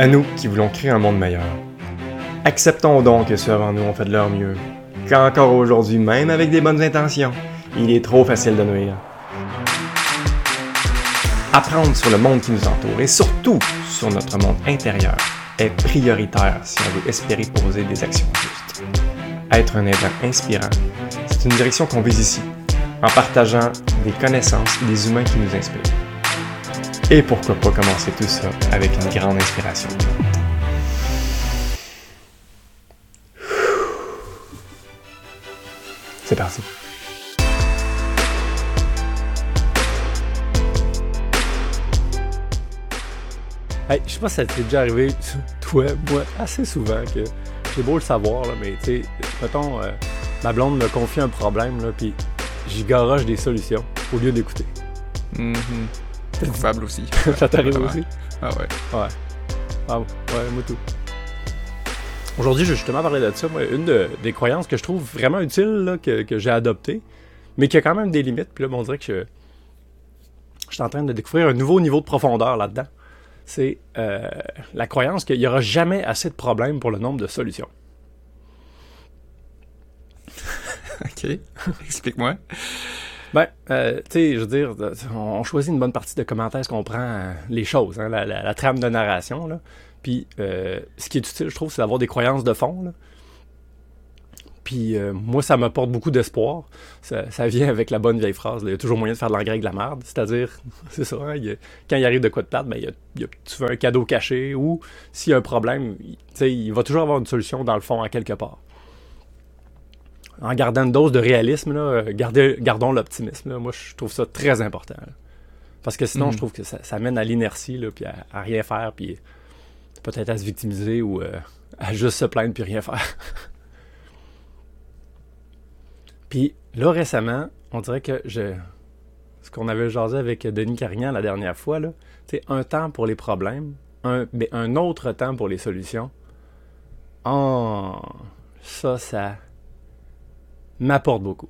À nous qui voulons créer un monde meilleur. Acceptons donc que ceux avant nous ont fait de leur mieux, qu'encore aujourd'hui, même avec des bonnes intentions, il est trop facile de nuire. Apprendre sur le monde qui nous entoure et surtout sur notre monde intérieur est prioritaire si on veut espérer poser des actions justes. Être un être inspirant, c'est une direction qu'on vise ici, en partageant des connaissances et des humains qui nous inspirent. Et pourquoi pas commencer tout ça avec une grande inspiration. C'est parti. Hey, je sais pas si ça t'est déjà arrivé, toi, moi, assez souvent que j'ai beau le savoir, là, mais tu sais, mettons, euh, ma blonde me confie un problème, là, puis j'y garoche des solutions au lieu d'écouter. Mhm. C'est coupable aussi. ça t'arrive Ouais. aussi? Ah ouais. Ouais. Ah, ouais, moi tout. Aujourd'hui, je vais justement parler de ça. Moi, une de- des croyances que je trouve vraiment utile, là, que, que j'ai adoptée, mais qui a quand même des limites. Puis là, bon, on dirait que je, je suis en train de découvrir un nouveau niveau de profondeur là-dedans. C'est euh, la croyance qu'il n'y aura jamais assez de problèmes pour le nombre de solutions. Ok. Explique-moi. Ben, euh, tu sais, je veux dire, on choisit une bonne partie de comment est-ce qu'on prend euh, les choses, hein, la, la- trame de narration, là. Puis, euh, ce qui est utile, je trouve, c'est d'avoir des croyances de fond, là. Puis, euh, moi, ça m'apporte beaucoup d'espoir. Ça, vient avec la bonne vieille phrase, là, il y a toujours moyen de faire de l'engrais de la merde. C'est-à-dire, c'est ça, hein, il a- quand il arrive de quoi de plate, ben, il y a, tu veux un cadeau caché ou s'il y a un problème, il va toujours avoir une solution dans le fond, à quelque part en gardant une dose de réalisme, là, euh, gardez- gardons l'optimisme. Moi, je trouve ça très important. là. Parce que sinon, Mhm. je trouve que ça, ça mène à l'inertie, là, puis à, à rien faire, puis peut-être à se victimiser ou euh, à juste se plaindre puis rien faire. puis là, récemment, on dirait que je... Ce qu'on avait jasé avec Denis Carignan la dernière fois, là, c'est un temps pour les problèmes, un, mais un autre temps pour les solutions. Oh, ça, ça m'apporte beaucoup.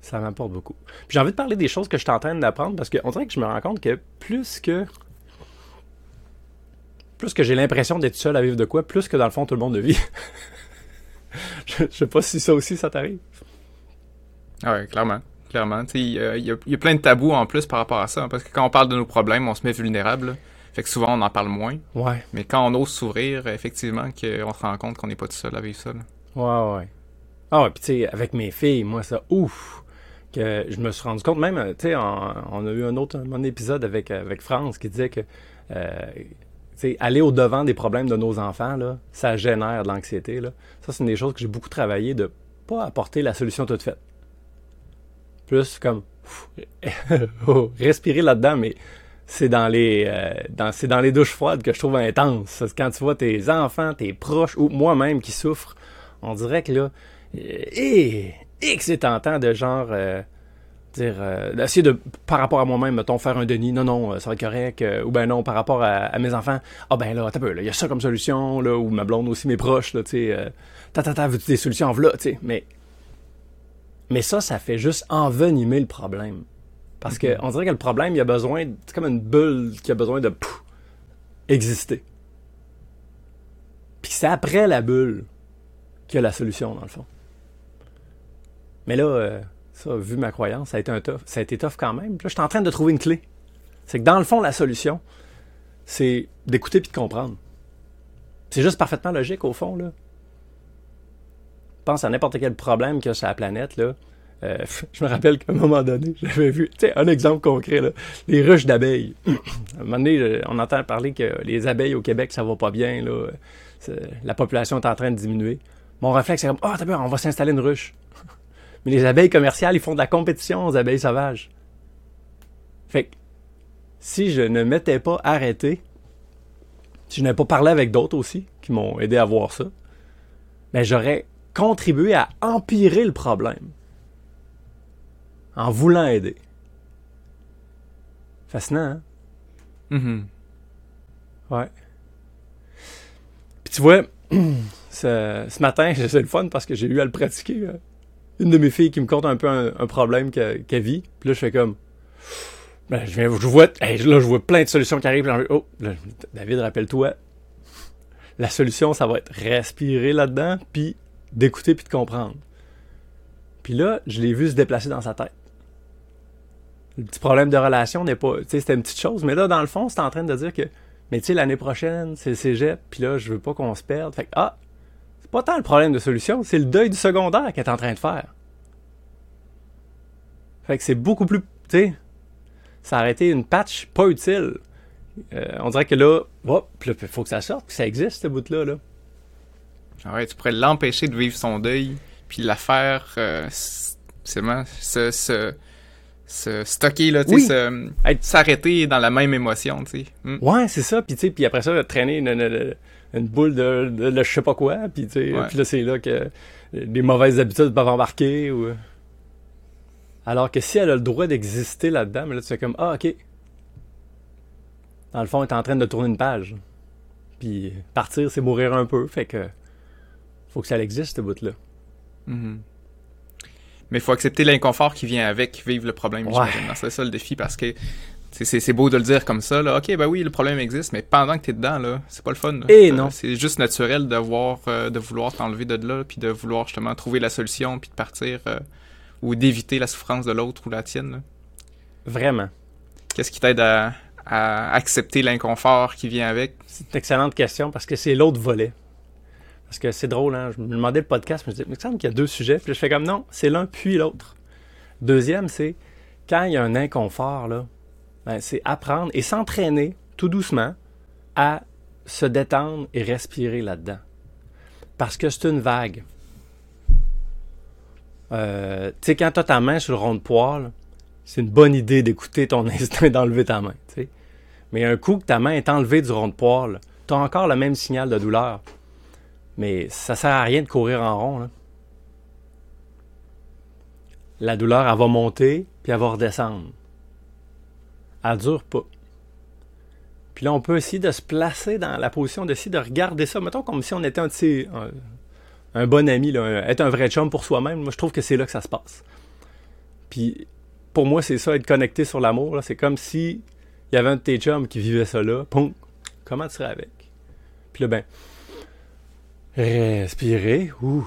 Ça m'apporte beaucoup. Puis j'ai envie de parler des choses que je suis en train d'apprendre parce qu'on dirait que je me rends compte que plus que. Plus que j'ai l'impression d'être seul à vivre de quoi, plus que dans le fond tout le monde le vit. je, je sais pas si ça aussi ça t'arrive. Ah ouais, clairement. Clairement. Il y, a- y y plein de tabous en plus par rapport à ça. hein, parce que quand on parle de nos problèmes, on se met vulnérable. là. Fait que souvent, on en parle moins. Ouais. Mais quand on ose s'ouvrir, effectivement, qu'on se rend compte qu'on n'est pas tout seul à vivre ça. là. Ouais, ouais. Ah ouais, puis tu sais, avec mes filles, moi, ça, ouf, que je me suis rendu compte, même, tu sais, on, a eu un autre un épisode avec, avec France qui disait que, euh, tu sais, aller au-devant des problèmes de nos enfants, là, ça génère de l'anxiété, là. Ça, c'est des choses que j'ai beaucoup travaillé, de pas apporter la solution toute faite. Plus comme, ouf, oh, respirer là-dedans, mais c'est dans les euh, dans, c'est dans les douches froides que je trouve intense. Quand tu vois tes enfants, tes proches, ou moi-même qui souffre, on dirait que là, et, et que c'est tentant de genre euh, dire euh, d'essayer de par rapport à moi-même mettons faire un Denis non non euh, ça va être correct euh, ou ben non par rapport à, à mes enfants. Ah ben là t'as peu là il y a ça comme solution là ou ma blonde aussi mes proches là tu sais euh, ta ta ta veux-tu des solutions? Là tu sais mais mais ça ça fait juste envenimer le problème. Parce que on dirait que le problème il a besoin c'est comme une bulle qui a besoin de pouf, exister. Puis c'est après la bulle qu'il y a la solution, dans le fond. Mais là, euh, ça, vu ma croyance, ça a été un tough. Ça a été tough quand même. Là, je suis en train de trouver une clé. C'est que dans le fond, la solution, c'est d'écouter puis de comprendre. C'est juste parfaitement logique, au fond, là. Pense à n'importe quel problème qu'il y a sur la planète, là. Euh, je me rappelle qu'à un moment donné, j'avais vu, tu sais, un exemple concret, là, les ruches d'abeilles. à un moment donné, euh, on entend parler que les abeilles au Québec, ça va pas bien, là. C'est- La population est en train de diminuer. Mon réflexe, c'est comme, ah, t'as peur, on va s'installer une ruche. Mais les abeilles commerciales, ils font de la compétition aux abeilles sauvages. Fait que, si je ne m'étais pas arrêté, si je n'avais pas parlé avec d'autres aussi, qui m'ont aidé à voir ça, ben j'aurais contribué à empirer le problème. En voulant aider. Fascinant, hein? Mhm. Ouais. Puis tu vois, ce, ce matin, c'est le fun parce que j'ai eu à le pratiquer. euh, Une de mes filles qui me compte un peu un, un problème qu'elle vit. Puis là, je fais comme. Ben, je, viens, je vois, là, je vois plein de solutions qui arrivent. puis oh, là, David, rappelle-toi, la solution, ça va être respirer là-dedans, puis d'écouter, puis de comprendre. Puis là, je l'ai vu se déplacer dans sa tête. Le petit problème de relation n'est pas. Tu sais, c'était une petite chose, mais là, dans le fond, c'est en train de dire que. Mais tu sais, l'année prochaine, c'est le cégep, puis là, je veux pas qu'on se perde. Fait que, ah, c'est pas tant le problème de solution, c'est le deuil du secondaire qu'elle est en train de faire. Fait que c'est beaucoup plus. Tu sais, ça aurait été une patch pas utile. Euh, on dirait que là, il faut que ça sorte, que ça existe, ce bout-là. Là. Ah ouais, tu pourrais l'empêcher de vivre son deuil, puis la faire, euh, c'est se, se, se, stocker, là, tu sais, s'arrêter dans la même émotion, tu sais. Hmm. Ouais, c'est ça, puis tu sais, puis après ça, traîner une, une, boule de, de, je sais pas quoi, puis tu sais, puis là, c'est là que les mauvaises habitudes peuvent embarquer, ou... Alors que si elle a le droit d'exister là-dedans, mais là, tu fais comme, ah, ok. Dans le fond, elle est en train de tourner une page. Puis partir, c'est mourir un peu. Fait que faut que ça existe, ce bout-là. Mm-hmm. Mais il faut accepter l'inconfort qui vient avec vivre le problème. C'est ça le défi parce que c'est beau de le dire comme ça. Là. Ok, ben oui, le problème existe, mais pendant que tu es dedans, là, c'est pas le fun. Et non. C'est juste naturel de, voir, euh, de vouloir t'enlever de là, puis de vouloir justement trouver la solution, puis de partir euh, ou d'éviter la souffrance de l'autre ou la tienne. Vraiment. Qu'est-ce qui t'aide à, accepter l'inconfort qui vient avec? C'est une excellente question parce que c'est l'autre volet. Parce que c'est drôle, hein? je me demandais le podcast, je me disais, mais il me semble qu'il y a deux sujets. Puis je fais comme non, c'est l'un puis l'autre. Deuxième, c'est quand il y a un inconfort, là, c'est apprendre et s'entraîner tout doucement à se détendre et respirer là-dedans. Parce que c'est une vague. Euh, tu sais, quand tu as ta main sur le rond de poil, c'est une bonne idée d'écouter ton instinct d'enlever ta main. Mais un coup que ta main est enlevée du rond de poil, tu as encore le même signal de douleur. Mais ça sert à rien de courir en rond. La douleur, elle va monter, puis elle va redescendre. Elle dure pas. Puis là, on peut essayer de se placer dans la position d'essayer de regarder ça. Mettons comme si on était un, un, bon ami, être un vrai chum pour soi-même, moi je trouve que c'est là que ça se passe. Puis pour moi, c'est ça, être connecté sur l'amour. C'est comme si il y avait un de tes chums qui vivait ça là. Poum, comment tu serais avec? Puis là, ben, respirer. Ouh.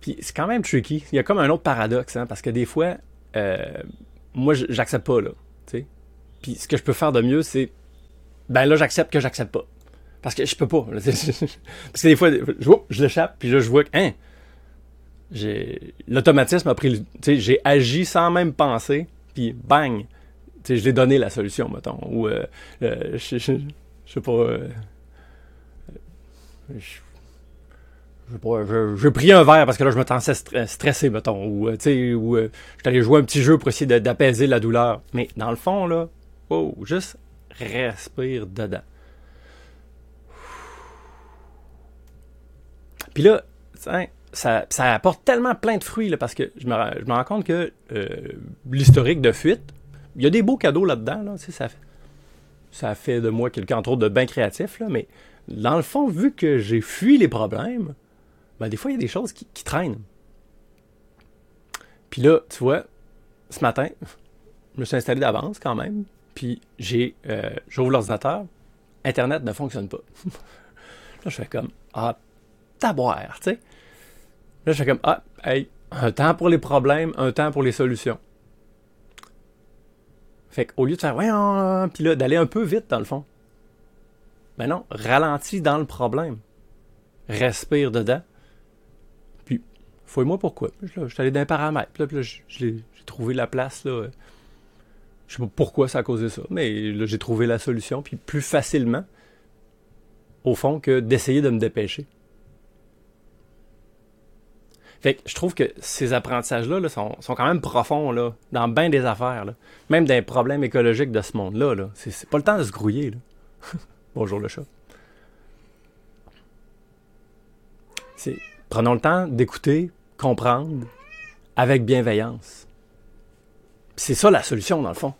Puis c'est quand même tricky. Il y a comme un autre paradoxe, hein, parce que des fois, euh, moi, j'accepte pas, là. Puis ce que je peux faire de mieux, c'est, ben là, j'accepte que j'accepte pas. Parce que je peux pas. Parce que des fois, je, je l'échappe, puis là, je vois que, hein, l'automatisme a pris, sais, j'ai agi sans même penser, puis bang, tu sais, je l'ai donné la solution, mettons. Ou, euh, euh, je, je, sais pas, euh, j'ai pris un verre parce que là, je me sensais stressé, mettons. Ou, tu sais, ou je suis allé jouer un petit jeu pour essayer d'apaiser la douleur. Mais dans le fond, là, oh, juste respire dedans. Puis là, ça, ça, apporte tellement plein de fruits, là, parce que je me, je me rends compte que euh, l'historique de fuite, il y a des beaux cadeaux là-dedans. Là, ça, ça fait de moi quelqu'un, entre autres, de bien créatif. Là, mais dans le fond, vu que j'ai fui les problèmes, ben, des fois, il y a des choses qui, traînent. Puis là, tu vois, ce matin, je me suis installé d'avance quand même. Puis j'ai, euh, j'ouvre l'ordinateur, Internet ne fonctionne pas. là, je fais comme, ah, taboire, tu sais. Là, je fais comme, ah, hey, un temps pour les problèmes, un temps pour les solutions. Fait qu'au lieu de faire, ouais, puis là, d'aller un peu vite, dans le fond. Ben non, ralentis dans le problème. Respire dedans. Fouille-moi pourquoi. Là, je suis allé d'un paramètre. Là, j'ai trouvé la place, là. Je sais pas pourquoi ça a causé ça, mais là, j'ai trouvé la solution, puis plus facilement, au fond, que d'essayer de me dépêcher. Fait que je trouve que ces apprentissages-là sont, quand même profonds là, dans bien des affaires. Là. Même dans les problèmes écologiques de ce monde-là. Là. C'est, pas le temps de se grouiller. Là. Bonjour le chat. Prenons le temps d'écouter, comprendre, avec bienveillance. c'est ça la solution, dans le fond.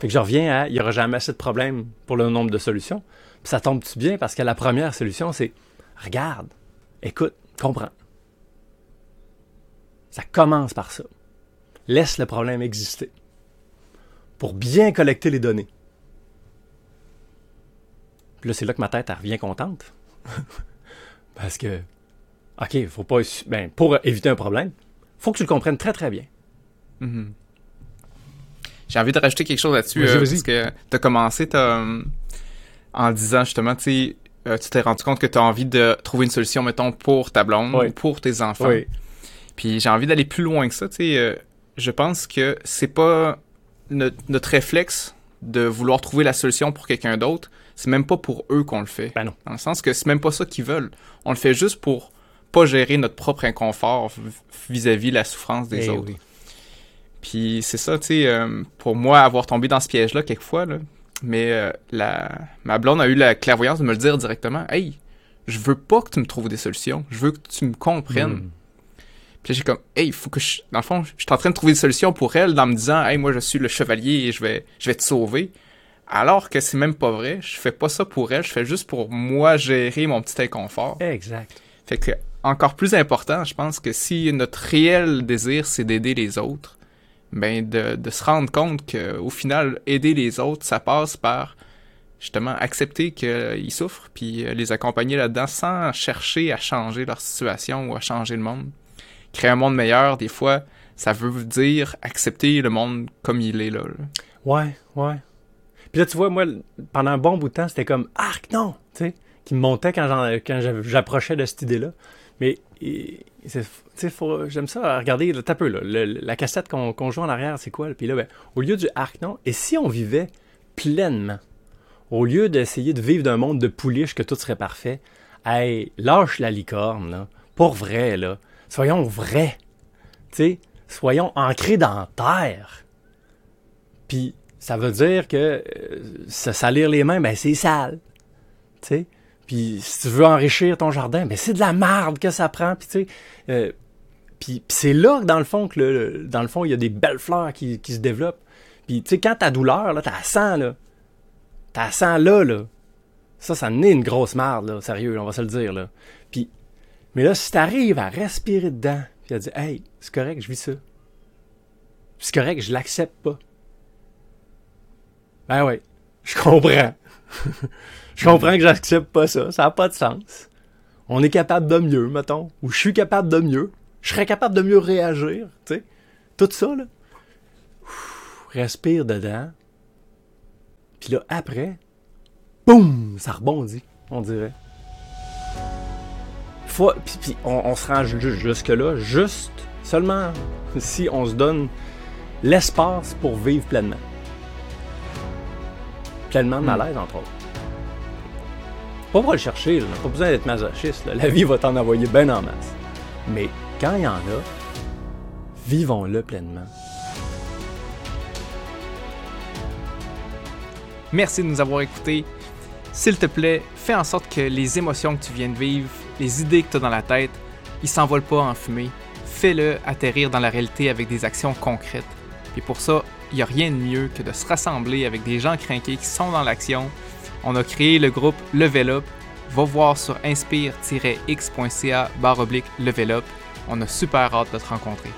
Fait que je reviens à il n'y aura jamais assez de problèmes pour le nombre de solutions. Ça tombe-tu bien? Parce que la première solution, c'est regarde, écoute, Comprends. Ça commence par ça. Laisse le problème exister. Pour bien collecter les données. Puis là, c'est là que ma tête, elle revient contente. Parce que, OK, faut pas. Ben, pour éviter un problème, faut que tu le comprennes très, très bien. Mm-hmm. J'ai envie de rajouter quelque chose là-dessus. Euh, parce que tu as commencé euh, en disant justement, tu sais, euh, tu t'es rendu compte que tu as envie de trouver une solution, mettons, pour ta blonde ou pour tes enfants. Oui. Puis j'ai envie d'aller plus loin que ça. Je pense que c'est pas notre, réflexe de vouloir trouver la solution pour quelqu'un d'autre. C'est même pas pour eux qu'on le fait. Ben non. Dans le sens que c'est même pas ça qu'ils veulent. On le fait juste pour pas gérer notre propre inconfort vis-à-vis la souffrance des eh autres. Puis c'est ça, tu sais, euh, pour moi, avoir tombé dans ce piège-là quelquefois, là, mais euh, la, ma blonde a eu la clairvoyance de me le dire directement. Hey, je veux pas que tu me trouves des solutions. Je veux que tu me comprennes. Hmm. Puis j'ai comme, hey, il faut que je. Dans le fond, je suis en train de trouver des solutions pour elle en me disant, hey, moi, je suis le chevalier et je vais, je vais te sauver. Alors que c'est même pas vrai. Je fais pas ça pour elle. Je fais juste pour moi gérer mon petit inconfort. Exact. Fait que, encore plus important, je pense que si notre réel désir, c'est d'aider les autres, ben de, se rendre compte qu'au final, aider les autres, ça passe par justement accepter qu'ils souffrent, puis euh, les accompagner là-dedans sans chercher à changer leur situation ou à changer le monde. Créer un monde meilleur, des fois, ça veut dire accepter le monde comme il est là. Ouais, ouais. Puis là, tu vois, moi, pendant un bon bout de temps, c'était comme arc, non, tu sais, qui me montait quand j'approchais de cette idée-là. Mais j'aime ça, regarder, le peu, là, la cassette qu'on joue en arrière, c'est quoi? Puis là, ben, au lieu du arc, non, et si on vivait pleinement, au lieu d'essayer de vivre d'un monde de pouliche que tout serait parfait, hey, lâche la licorne, là, pour vrai, là, soyons vrais, tu sais, soyons ancrés dans terre. Puis, ça veut dire que euh, se salir les mains, ben c'est sale, tu sais? Puis si tu veux enrichir ton jardin, ben c'est de la merde que ça prend. Puis tu sais, euh, puis, c'est là dans le fond que le, dans le fond il y a des belles fleurs qui, qui se développent. Puis tu sais quand ta douleur là, t'as sens là, t'as sens là là. Ça, ça n'est une grosse merde là, sérieux, on va se le dire là. Puis mais là si t'arrives à respirer dedans, puis à dire hey c'est correct, je vis ça. C'est correct, je l'accepte pas. Ben ouais, je comprends. Je comprends que j'accepte pas ça. Ça n'a pas de sens. On est capable de mieux, mettons. Ou je suis capable de mieux. Je serais capable de mieux réagir. Sais. Tout ça, là. respire dedans. Puis là, après, boum, ça rebondit, on dirait. Faut, puis, on, se rend jusque-là, juste seulement si on se donne l'espace pour vivre pleinement. Pleinement de malaise, entre autres. Pas pour le chercher, pas besoin d'être masochiste. La vie va t'en envoyer bien en masse. Mais quand il y en a, vivons-le pleinement. Merci de nous avoir écoutés. S'il te plaît, fais en sorte que les émotions que tu viens de vivre, les idées que tu as dans la tête, ils s'envolent pas en fumée. Fais-le atterrir dans la réalité avec des actions concrètes. Et pour ça, il n'y a rien de mieux que de se rassembler avec des gens craqués qui sont dans l'action on a créé le groupe Level Up. Va voir sur inspire-x.ca Level. On a super hâte de te rencontrer.